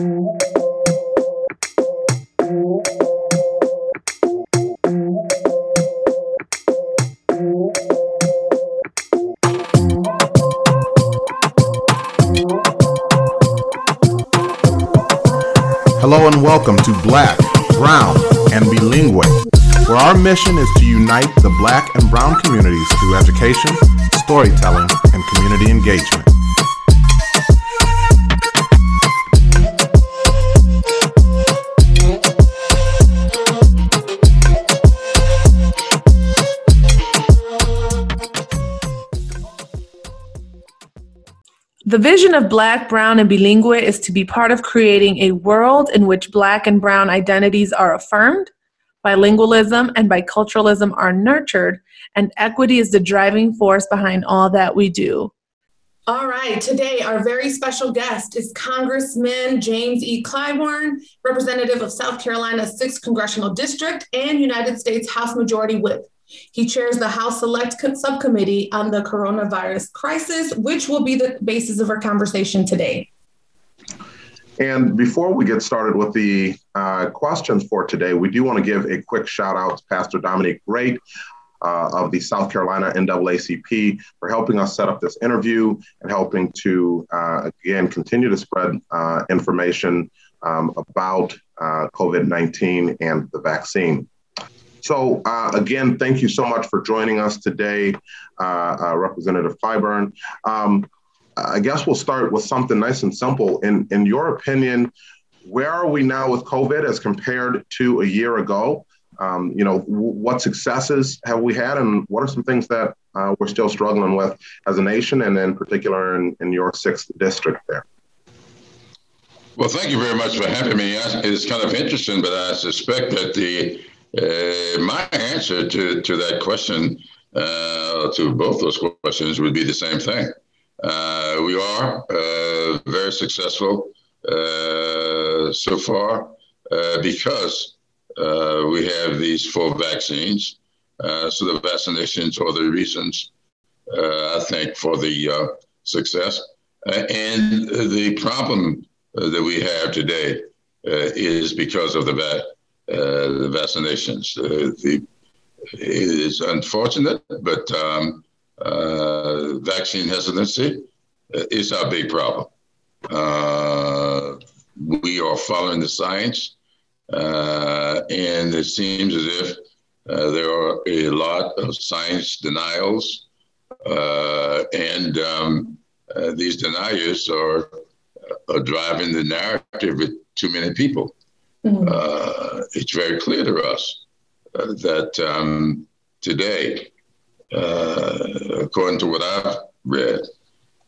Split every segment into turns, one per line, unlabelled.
Hello and welcome to Black, Brown, and Bilingue, where our mission is to unite the black and brown communities through education, storytelling, and community engagement.
The vision of Black, Brown, and Bilingue is to be part of creating a world in which Black and Brown identities are affirmed, bilingualism and biculturalism are nurtured, and equity is the driving force behind all that we do.
All right, today our very special guest is Congressman James E. Clyburn, representative of South Carolina's 6th Congressional District and United States House Majority Whip. He chairs the House Select Subcommittee on the Coronavirus Crisis, which will be the basis of our conversation today.
And before we get started with the uh, questions for today, we do want to give a quick shout out to Pastor Dominique Great uh, of the South Carolina NAACP for helping us set up this interview and helping to, uh, again, continue to spread uh, information um, about uh, COVID 19 and the vaccine. So, uh, again, thank you so much for joining us today, uh, uh, Representative Clyburn. Um, I guess we'll start with something nice and simple. In, in your opinion, where are we now with COVID as compared to a year ago? Um, you know, what successes have we had, and what are some things that uh, we're still struggling with as a nation, and in particular in, in your sixth district there?
Well, thank you very much for having me. It's kind of interesting, but I suspect that the uh, my answer to, to that question, uh, to both those questions, would be the same thing. Uh, we are uh, very successful uh, so far because we have these four vaccines. so the vaccinations are the reasons, I think, for the success. and the problem that we have today is because of the vaccine the vaccinations. Uh, the, it is unfortunate, but um, uh, vaccine hesitancy is our big problem. we are following the science, and it seems as if there are a lot of science denials, and um, these deniers are, are driving the narrative with too many people. Mm-hmm. Uh, it's very clear to us uh, that um, today, uh, according to what I've read,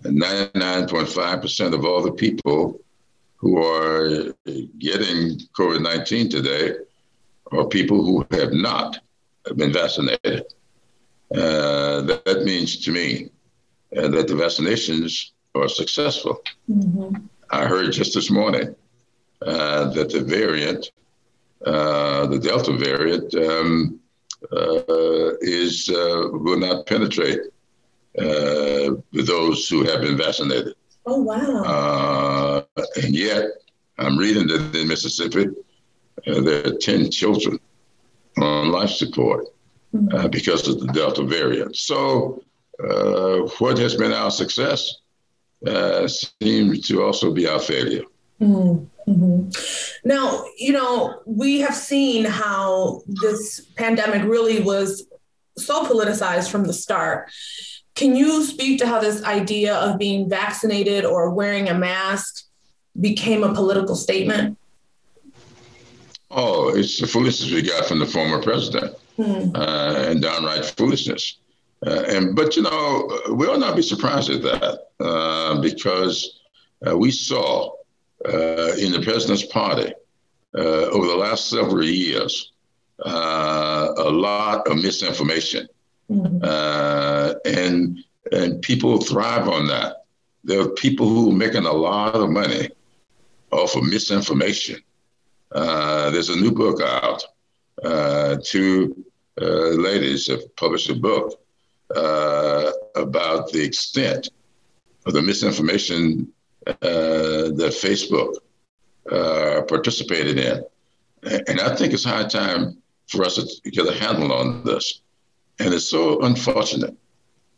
99.5% of all the people who are getting COVID 19 today are people who have not been vaccinated. Uh, that, that, means to me uh, that the vaccinations are successful. Mm-hmm. I heard just this morning uh, that the variant, uh, the Delta variant, um, uh, is will not penetrate those who have been vaccinated.
Oh wow!
and yet, I'm reading that in Mississippi, there are 10 children on life support mm-hmm. uh, because of the Delta variant. So, uh, what has been our success uh, seems to also be our failure.
Mm-hmm. Mm-hmm. Now, you know, we have seen how this pandemic really was so politicized from the start. Can you speak to how this idea of being vaccinated or wearing a mask became a political statement?
Oh, it's the foolishness we got from the former president mm-hmm. uh, and downright foolishness. Uh, and but you know, we will not be surprised at that uh, because uh, we saw uh, in the president's party uh, over the last several years uh, a lot of misinformation, mm-hmm. and and people thrive on that. There are people who are making a lot of money off of misinformation. there's a new book out. two ladies have published a book about the extent of the misinformation uh, that Facebook uh, participated in. And I think it's high time for us to get a handle on this. And it's so unfortunate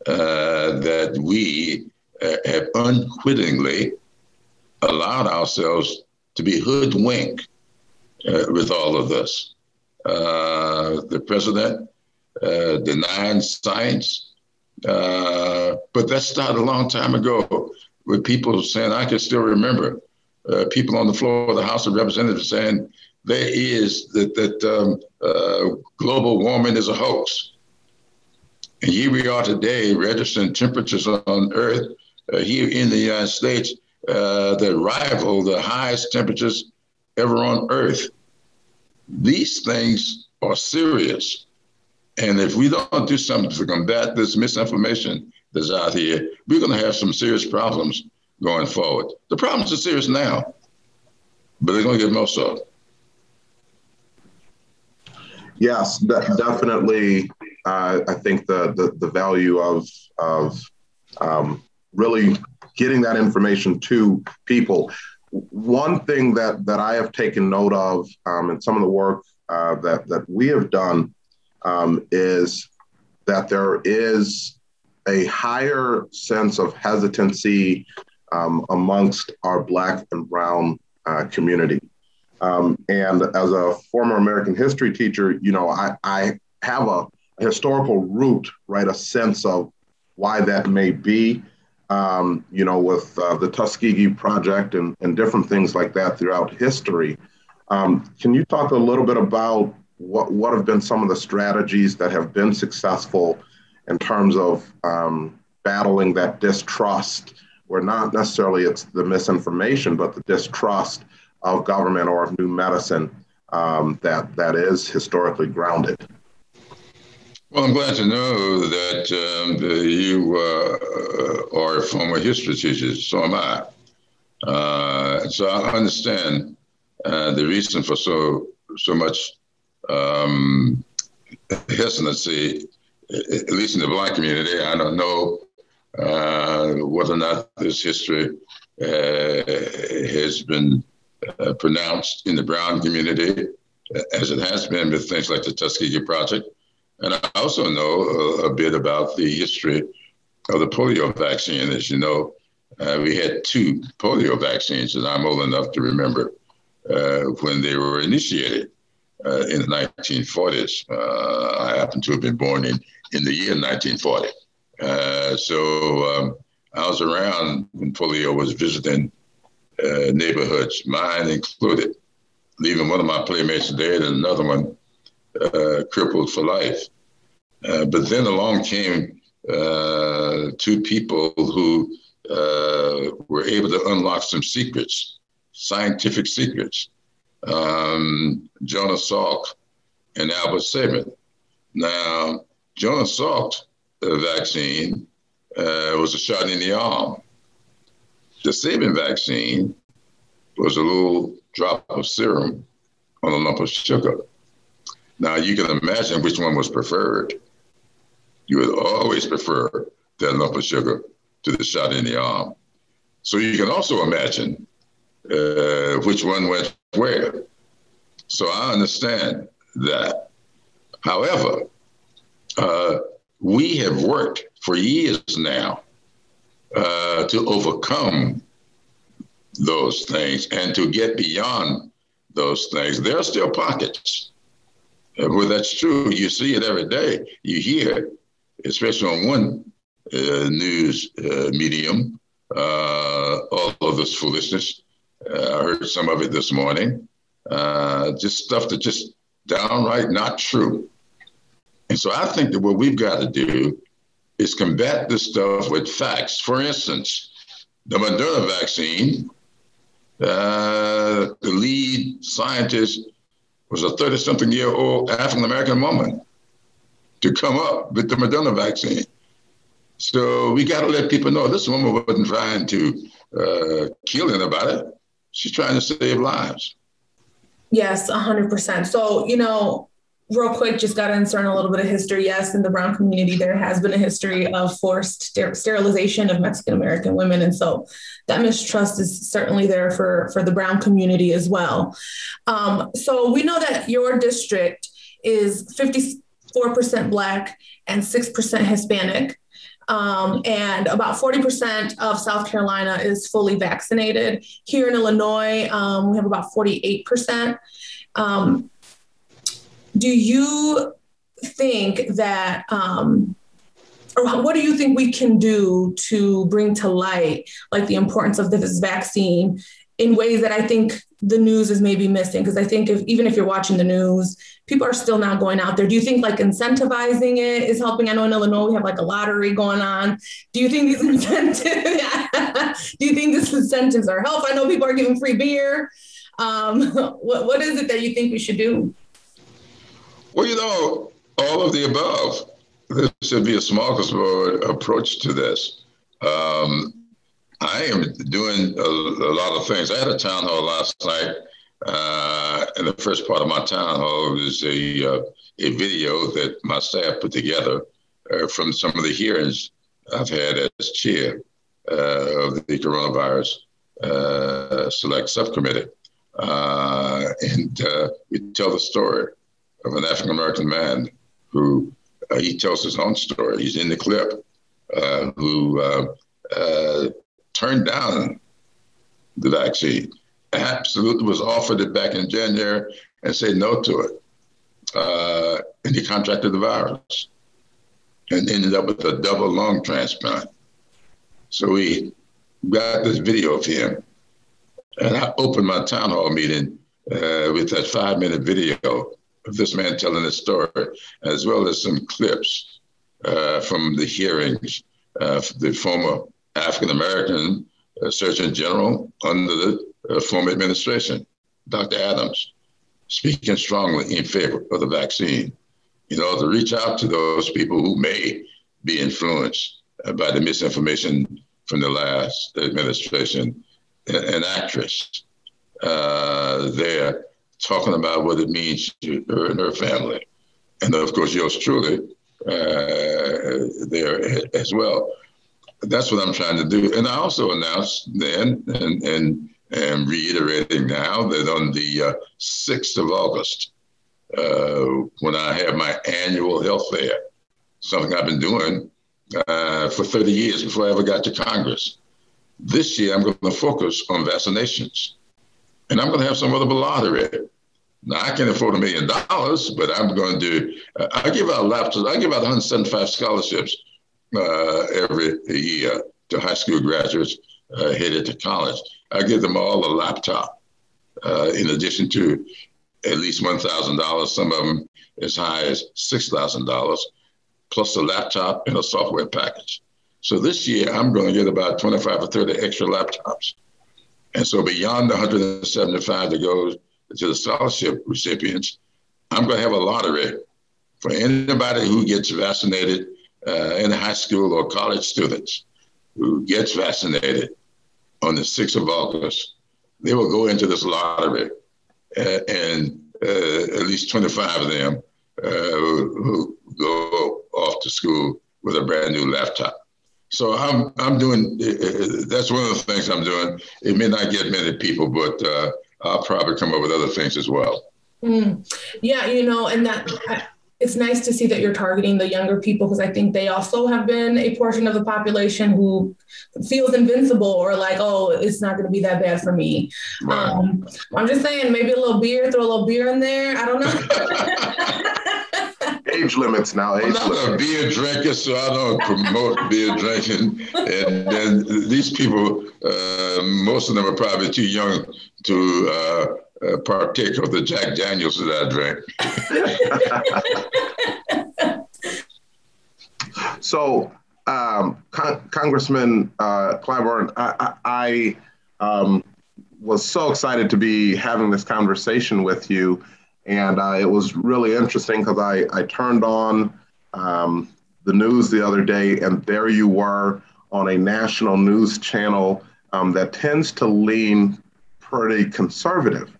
uh, that we uh, have unwittingly allowed ourselves to be hoodwinked uh, with all of this. Uh, the president uh, denying science, uh, but that started a long time ago with people saying, I can still remember uh, people on the floor of the House of Representatives saying there is that, that um, uh, global warming is a hoax. And here we are today registering temperatures on Earth uh, here in the United States uh, that rival the highest temperatures ever on Earth. These things are serious. And if we don't do something to combat this misinformation that's out here, we're going to have some serious problems going forward. The problems are serious now, but they're going to get more so.
Yes, de- definitely. Uh, I think the, the, the value of of um, really getting that information to people. One thing that that I have taken note of um, in some of the work uh, that that we have done um, is that there is a higher sense of hesitancy um, amongst our Black and Brown uh, community. Um, and as a former American history teacher, you know, I, I have a, historical root, right, a sense of why that may be. Um, you know, with uh, the Tuskegee Project and, and different things like that throughout history. Um, can you talk a little bit about what, what have been some of the strategies that have been successful in terms of um, battling that distrust, where not necessarily it's the misinformation, but the distrust of government or of new medicine um, that that is historically grounded.
Well, I'm glad to know that um, you uh, are a former history teacher. So am I. Uh, so I understand uh, the reason for so so much um, hesitancy, at least in the Black community. I don't know uh, whether or not this history uh, has been uh, pronounced in the Brown community, uh, as it has been with things like the Tuskegee Project. And I also know a, a bit about the history of the polio vaccine. As you know, uh, we had two polio vaccines and I'm old enough to remember uh, when they were initiated uh, in the 1940s. Uh, I happen to have been born in, in the year 1940. so um, I was around when polio was visiting uh, neighborhoods, mine included, leaving one of my playmates dead and another one uh, crippled for life. Uh, but then along came uh, two people who uh, were able to unlock some secrets, scientific secrets. Um, Jonas Salk and Albert Sabin. Now, Jonas Salk vaccine uh, was a shot in the arm. The Sabin vaccine was a little drop of serum on a lump of sugar. Now you can imagine which one was preferred. You would always prefer that lump of sugar to the shot in the arm. So you can also imagine uh, which one went where. So I understand that. However, uh, we have worked for years now uh, to overcome those things and to get beyond those things. There are still pockets. Well, that's true. You see it every day. You hear, it, especially on one uh, news uh, medium, uh, all of this foolishness. Uh, I heard some of it this morning. Uh, just stuff that just downright not true. And so I think that what we've got to do is combat this stuff with facts. For instance, the Moderna vaccine, uh, the lead scientist was a 30 something year old African American woman to come up with the Moderna vaccine. So we got to let people know this woman wasn't trying to uh, kill anybody. She's trying to save lives.
Yes, 100%. So, you know, real quick, just got to insert a little bit of history. Yes, in the Brown community, there has been a history of forced ster- sterilization of Mexican American women, and so that mistrust is certainly there for for the Brown community as well. Um, so we know that your district is fifty four percent Black and six percent Hispanic. Um, and about 40% of South Carolina is fully vaccinated. Here in Illinois, um, we have about 48%. Um, do you think that um, or what do you think we can do to bring to light like the importance of this vaccine in ways that I think the news is maybe missing? Because I think if, even if you're watching the news, people are still not going out there. Do you think like incentivizing it is helping? I know in Illinois we have like a lottery going on. Do you think these incentives? do you think these incentives are helpful? I know people are giving free beer. Um, what what is it that you think we should do?
Well, you know, all of the above. This should be a smorgasbord approach to this. Um, I am doing a, a, lot of things. I had a town hall last night, uh, and the first part of my town hall was a uh, a video that my staff put together uh, from some of the hearings I've had as chair uh, of the coronavirus uh, select subcommittee, uh, and we tell the story of an African American man who he tells his own story. He's in the clip, who uh, turned down the vaccine, absolutely was offered it back in January and said no to it. Uh, and he contracted the virus and ended up with a double lung transplant. So we got this video of him. And I opened my town hall meeting uh, with that five minute video of this man telling his story, as well as some clips uh, from the hearings of the former African American uh, Surgeon General under the uh, former administration, Dr. Adams, speaking strongly in favor of the vaccine. You know, to reach out to those people who may be influenced by the misinformation from the last administration, an actress uh, there talking about what it means to her and her family. And of course, yours truly uh, there as well. That's what I'm trying to do. And I also announced then and, and, and reiterating now that on the uh, 6th of August, uh, when I have my annual health fair, something I've been doing uh, for 30 years before I ever got to Congress. This year, I'm going to focus on vaccinations. And I'm going to have some other lottery. Now I can't afford a million dollars, but I'm going to. Uh, I give out laptops. I give out 175 scholarships every year to high school graduates uh, headed to college. I give them all a laptop, uh, in addition to at least one thousand dollars. Some of them as high as six thousand dollars, plus a laptop and a software package. So this year I'm going to get about 25 or 30 extra laptops. And so beyond the 175 that goes to the scholarship recipients, I'm going to have a lottery for anybody who gets vaccinated uh, in high school or college students who gets vaccinated on the 6th of August. They will go into this lottery, uh, and uh, at least 25 of them uh, who go off to school with a brand new laptop. So I'm I'm doing. Uh, that's one of the things I'm doing. It may not get many people, but I'll probably come up with other things as well.
Mm. Yeah, you know, and that it's nice to see that you're targeting the younger people because I think they also have been a portion of the population who feels invincible or like, oh, it's not going to be that bad for me. Right. Um, I'm just saying, maybe a little beer, throw a little beer in there. I don't
know. age limits now. Age
I'm not a beer drinker, so I don't promote beer drinking. And then these people, uh, most of them are probably too young to uh, partake of the Jack Daniels that
drink. so, um, Con- Congressman uh, Clyburn, I, I, I um, was so excited to be having this conversation with you. And uh, it was really interesting because I, I turned on um, the news the other day, and there you were on a national news channel um, that tends to lean pretty conservative.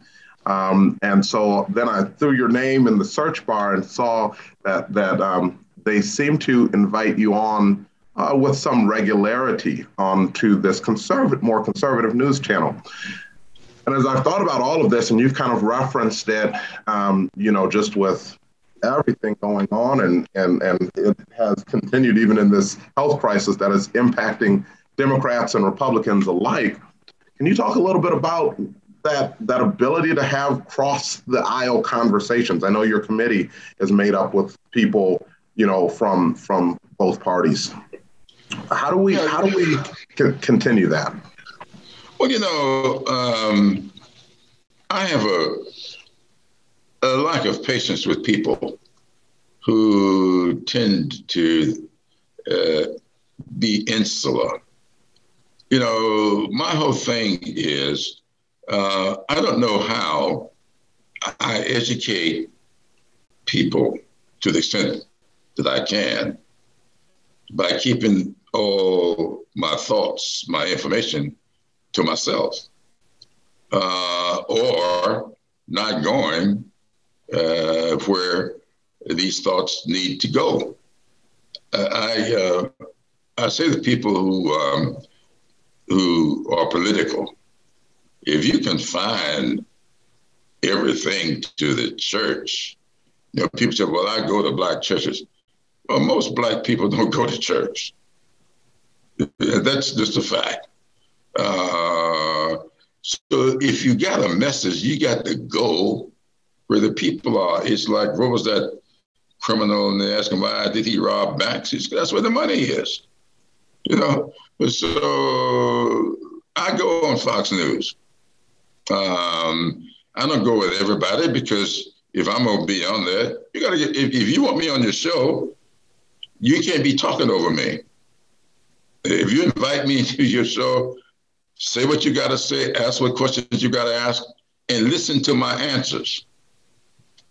Um, and so then I threw your name in the search bar and saw that that um, they seem to invite you on uh, with some regularity onto this conservative, more conservative news channel. And as I've thought about all of this, and you've kind of referenced it, um, you know, just with everything going on, and and and it has continued even in this health crisis that is impacting Democrats and Republicans alike. Can you talk a little bit about that that ability to have cross the aisle conversations? I know your committee is made up with people, you know, from from both parties. How do we how do we c- continue that?
Well, you know, um, I have a a lack of patience with people who tend to uh, be insular. You know, my whole thing is uh, I don't know how I educate people to the extent that I can by keeping all my thoughts, my information to myself, uh, or not going uh, where these thoughts need to go. Uh, I uh, I say to people who um, who are political, if you confine everything to the church, you know, people say, "Well, I go to black churches." Well, most black people don't go to church. That's just a fact. Uh, so if you got a message, you got to go where the people are. It's like what was that criminal? And they ask him why did he rob banks? Said, That's where the money is. You know. So I go on Fox News. Um, I don't go with everybody because if I'm gonna be on there, you gotta get. If, if you want me on your show, you can't be talking over me. If you invite me to your show, say what you got to say, ask what questions you got to ask, and listen to my answers.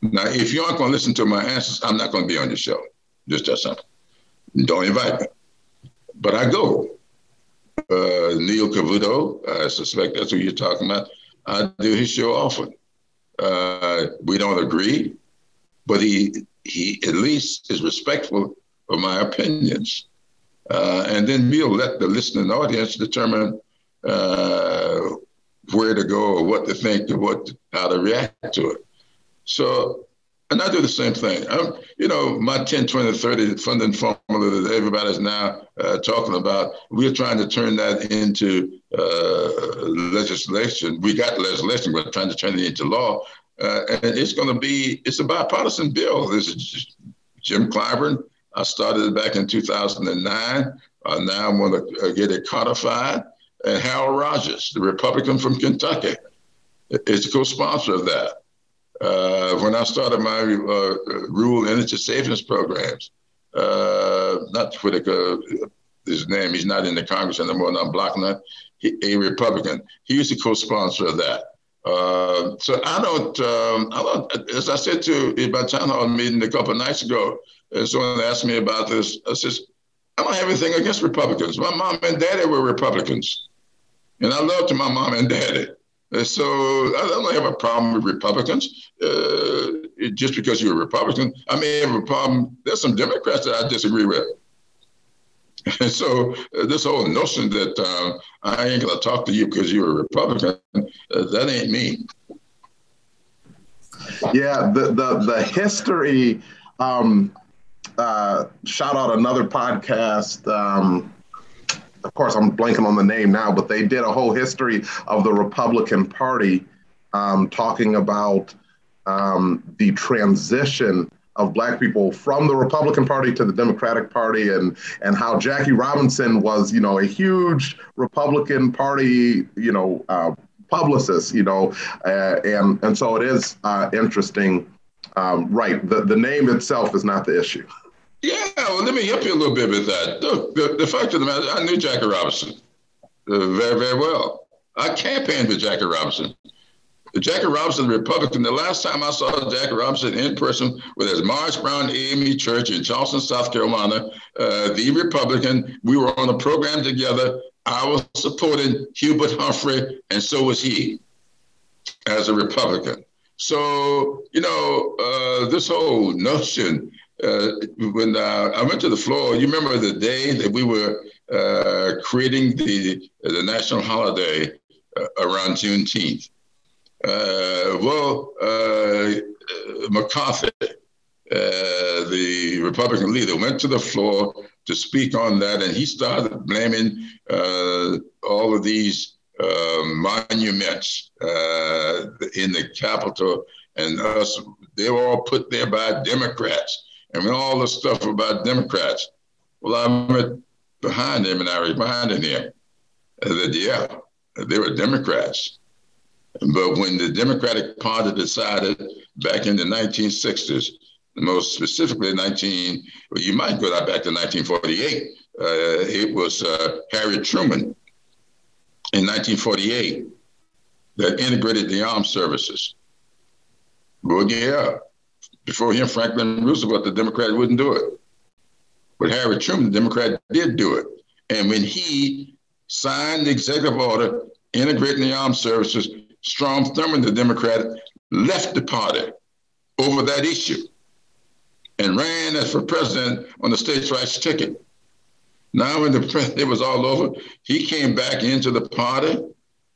Now, if you aren't to listen to my answers, I'm not to be on your show. Just that simple. Don't invite me. But I go. Uh, Neil Cavuto, I suspect that's who you're talking about. I do his show often. Uh, we don't agree, but he he at least is respectful of my opinions. Uh, and then we'll let the listening audience determine uh, where to go or what to think or what how to react to it. So, and I do the same thing. I'm, you know, my 10, 20, 30 funding formula that everybody's now uh, talking about, we're trying to turn that into uh, legislation. We got legislation, we're trying to turn it into law. Uh, and it's going to be, it's a bipartisan bill. This is Jim Clyburn. I started it back in 2009. Uh, now I'm going to get it codified and Harold Rogers, the Republican from Kentucky, is a co-sponsor of that. Uh, when I started my uh, rural energy savings programs, uh, not for the, his name, he's not in the Congress anymore, and I'm blocking that, he, a Republican. He was the co-sponsor of that. Uh, so I don't, um, I don't, as I said to my town hall meeting a couple nights ago, and someone asked me about this, I says, I don't have anything against Republicans. My mom and daddy were Republicans. And I loved my mom and daddy. So I don't have a problem with Republicans. Uh, just because you're a Republican, I may have a problem. There's some Democrats that I disagree with. And so uh, this whole notion that uh, I ain't gonna talk to you because you're a Republican, uh, that ain't me.
Yeah, the the the history. Um, uh, shout out another podcast. Um, of course, I'm blanking on the name now, but they did a whole history of the Republican Party, um, talking about um, the transition of black people from the Republican Party to the Democratic Party, and and how Jackie Robinson was, you know, a huge Republican Party, you know, uh, publicist, you know, uh, and and so it is uh, interesting. Um, right, the the name itself is not the issue.
Yeah, well, let me help you a little bit with that. Look, the, the fact of the matter, I knew Jackie Robinson uh, very, very well. I campaigned for Jackie Robinson. Jackie Robinson, the Republican, the last time I saw Jackie Robinson in person was at Morris Brown AME Church in Charleston, South Carolina, uh, the Republican. We were on a program together. I was supporting Hubert Humphrey, and so was he. as a Republican. So, you know, uh, this whole notion, uh, when uh, I went to the floor, you remember the day that we were uh, creating the, the national holiday uh, around Juneteenth. Uh, well, McCarthy, the Republican leader, went to the floor to speak on that, and he started blaming all of these um, monuments uh, in the Capitol and us. They were all put there by Democrats and all the stuff about Democrats. Well, I went behind him and I was behind him. I said, yeah, they were Democrats. But when the Democratic Party decided back in the 1960s, most specifically 19, well, you might go back to 1948, uh, it was uh, Harry Truman in 1948 that integrated the armed services. Well, yeah, before him, Franklin Roosevelt, the Democrat, wouldn't do it. But Harry Truman, the Democrat, did do it. And when he signed the executive order integrating the armed services, Strom Thurmond, the Democrat, left the party over that issue and ran as for president on the states' rights ticket. Now, when the it was all over, he came back into the party.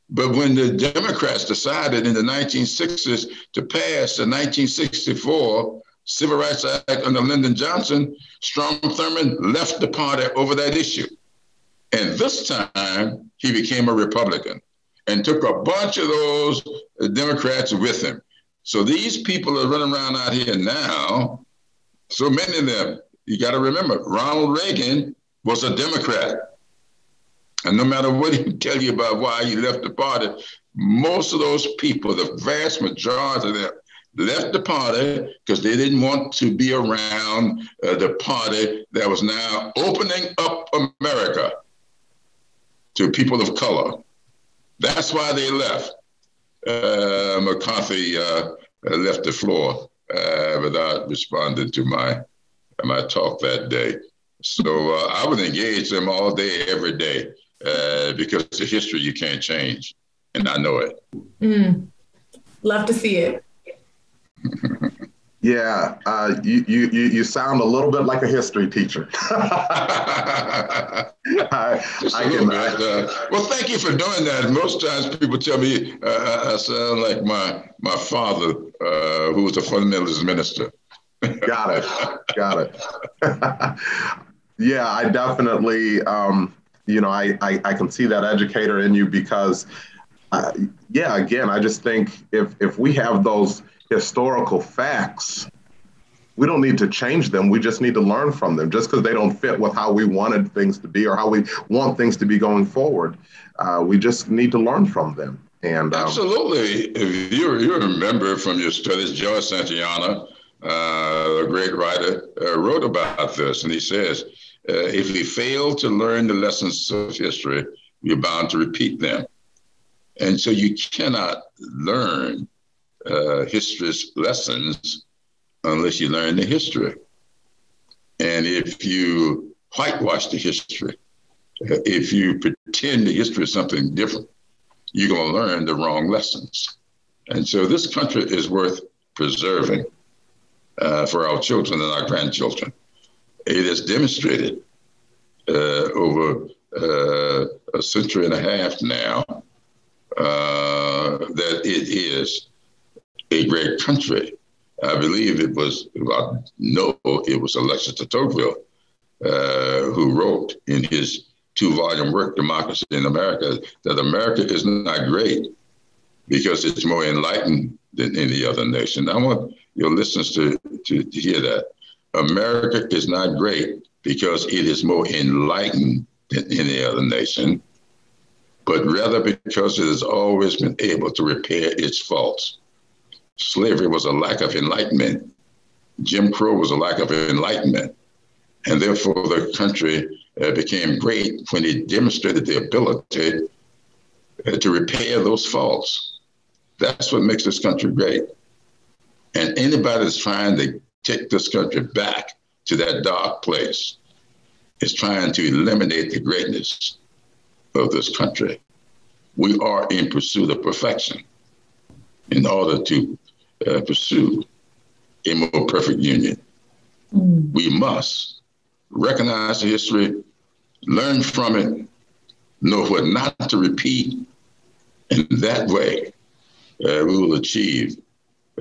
But when the Democrats decided in the 1960s to pass the 1964 Civil Rights Act under Lyndon Johnson, Strom Thurmond left the party over that issue. And this time, he became a Republican and took a bunch of those Democrats with him. So these people are running around out here now, so many of them, you got to remember, Ronald Reagan was a Democrat. And no matter what he tell you about why he left the party, most of those people, the vast majority of them, left the party because they didn't want to be around uh, the party that was now opening up America to people of color. That's why they left. Uh, McCarthy uh, left the floor uh, without responding to my my talk that day. So uh, I would engage them all day, every day, uh, because the history you can't change, and I know it.
Mm. Love to see it.
yeah, uh, you, you you sound a little bit like a history teacher. I,
I can, I, uh, well, thank you for doing that. Most times people tell me uh, I sound like my my father, uh, who was a fundamentalist minister.
Got it. Got it. Yeah, I definitely, um, you know, I, I, I, can see that educator in you because, uh, yeah, again, I just think if, if we have those historical facts, we don't need to change them. We just need to learn from them. Just because they don't fit with how we wanted things to be or how we want things to be going forward, uh, we just need to learn from them. And
um, absolutely, if you you remember from your studies, George Santayana, uh, a great writer, uh, wrote about this, and he says uh, if we fail to learn the lessons of history, we're bound to repeat them. And so you cannot learn uh, history's lessons unless you learn the history. And if you whitewash the history, uh, if you pretend the history is something different, you're going to learn the wrong lessons. And so this country is worth preserving uh, for our children and our grandchildren it has demonstrated uh, over uh, a century and a half now uh, that it is a great country. I believe it was, I know it was Alexis de Tocqueville uh, who wrote in his two volume work, Democracy in America, that America is not great because it's more enlightened than any other nation. I want your listeners to, to, to hear that. America is not great because it is more enlightened than any other nation, but rather because it has always been able to repair its faults. Slavery was a lack of enlightenment. Jim Crow was a lack of enlightenment. And therefore, the country uh, became great when it demonstrated the ability uh, to repair those faults. That's what makes this country great. And anybody that's trying to take this country back to that dark place is trying to eliminate the greatness of this country. We are in pursuit of perfection. in order to uh, pursue a more perfect union. Mm. We must recognize the history, learn from it, know what not to repeat. In that way, uh, we will achieve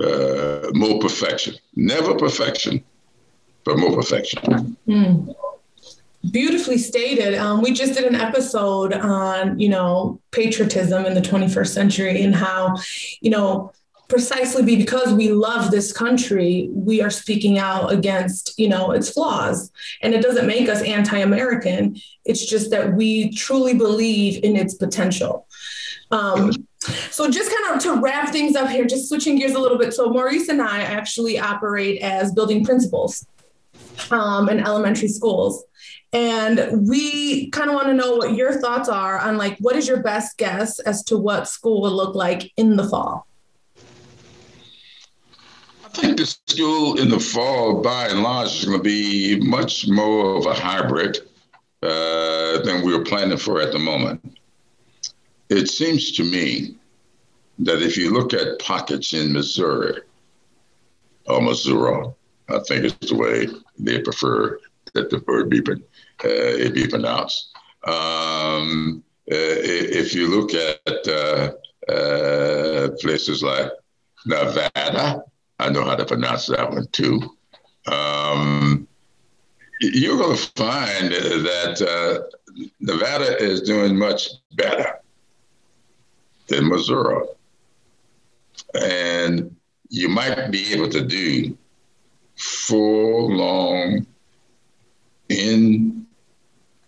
uh, more perfection. Never perfection, but more perfection. Mm.
Beautifully stated. Um, we just did an episode on, you know, patriotism in the 21st century and how, you know, precisely because we love this country we are speaking out against you know its flaws and it doesn't make us anti-american it's just that we truly believe in its potential um, so just kind of to wrap things up here just switching gears a little bit. So maurice and i actually operate as building principals um, in elementary schools. And we kind of want to know what your thoughts are on like what is your best guess as to what school will look like in the fall?
I think the school in the fall, by and large, is going to be much more of a hybrid uh, than we were planning for at the moment. It seems to me that if you look at pockets in Missouri, or Missouri, I think it's the way they prefer that the word be, uh, it be pronounced. Um, uh, if you look at uh, uh, places like Nevada, I know how to pronounce that one too. Um, you're going to find that uh, Nevada is doing much better than Missouri. And you might be able to do four long in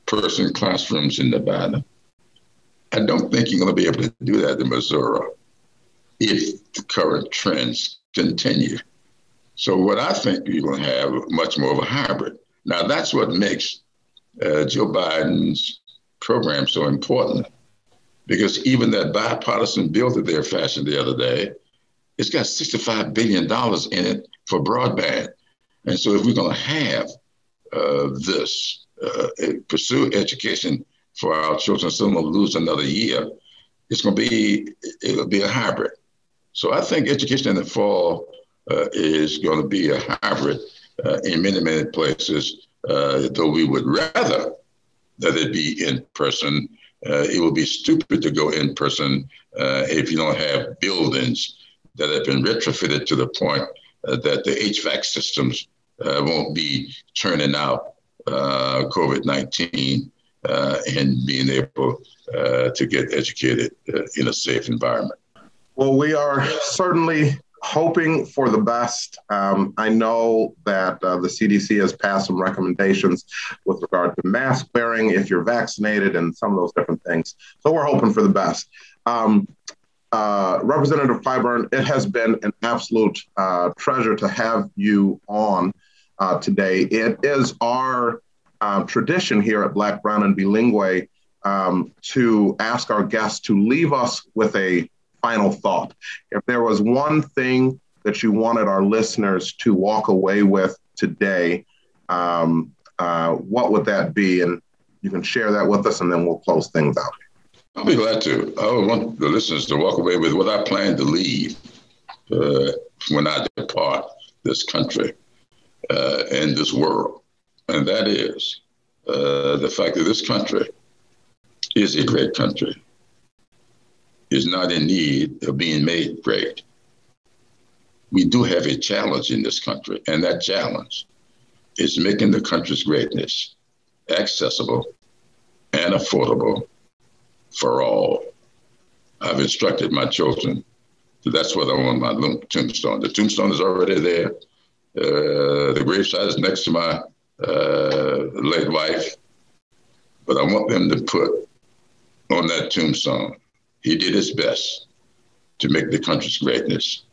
person classrooms in Nevada. I don't think you're going to be able to do that in Missouri if the current trends continue. So what I think you're going to have much more of a hybrid. Now that's what makes uh, Joe Biden's program so important, because even that bipartisan bill that they're fashioned the other day, it's got 65 billion dollars in it for broadband. And so if we're going to have uh, this, uh, pursue education for our children, so we lose another year, it's going to be it'll be a hybrid. So I think education in the fall uh, is going to be a hybrid uh, in many, many places, uh, though we would rather that it be in person. Uh, it would be stupid to go in person uh, if you don't have buildings that have been retrofitted to the point uh, that the HVAC systems won't be churning out COVID 19 and being able to get educated in a safe environment.
Well, we are certainly hoping for the best. Um, I know that uh, the CDC has passed some recommendations with regard to mask wearing if you're vaccinated and some of those different things. So we're hoping for the best. Um, uh, Representative Clyburn, it has been an absolute uh, treasure to have you on uh, today. It is our uh, tradition here at Black, Brown, and Bilingue um, to ask our guests to leave us with a final thought. If there was one thing that you wanted our listeners to walk away with today, um, uh, what would that be? And you can share that with us, and then we'll close things out.
I'll be glad to. I want the listeners to walk away with what I plan to leave uh, when I depart this country uh, and this world. And that is uh, the fact that this country is a great country is not in need of being made great. We do have a challenge in this country, and that challenge is making the country's greatness accessible and affordable for all. I've instructed my children that's what I want my tombstone. The tombstone is already there. Uh, the gravesite is next to my uh, late wife, but I want them to put on that tombstone he did his best to make the country's greatness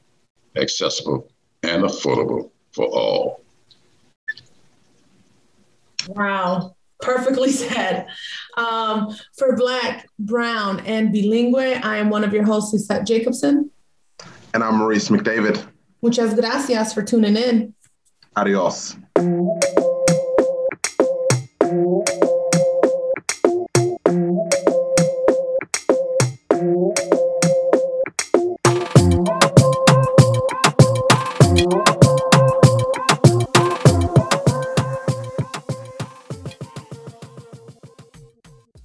accessible and affordable for all.
Wow, perfectly said. Um, for Black, Brown, and Bilingue, I am one of your hosts, Lisette Jacobson.
And I'm Maurice McDavid.
Muchas gracias for tuning in.
Adios.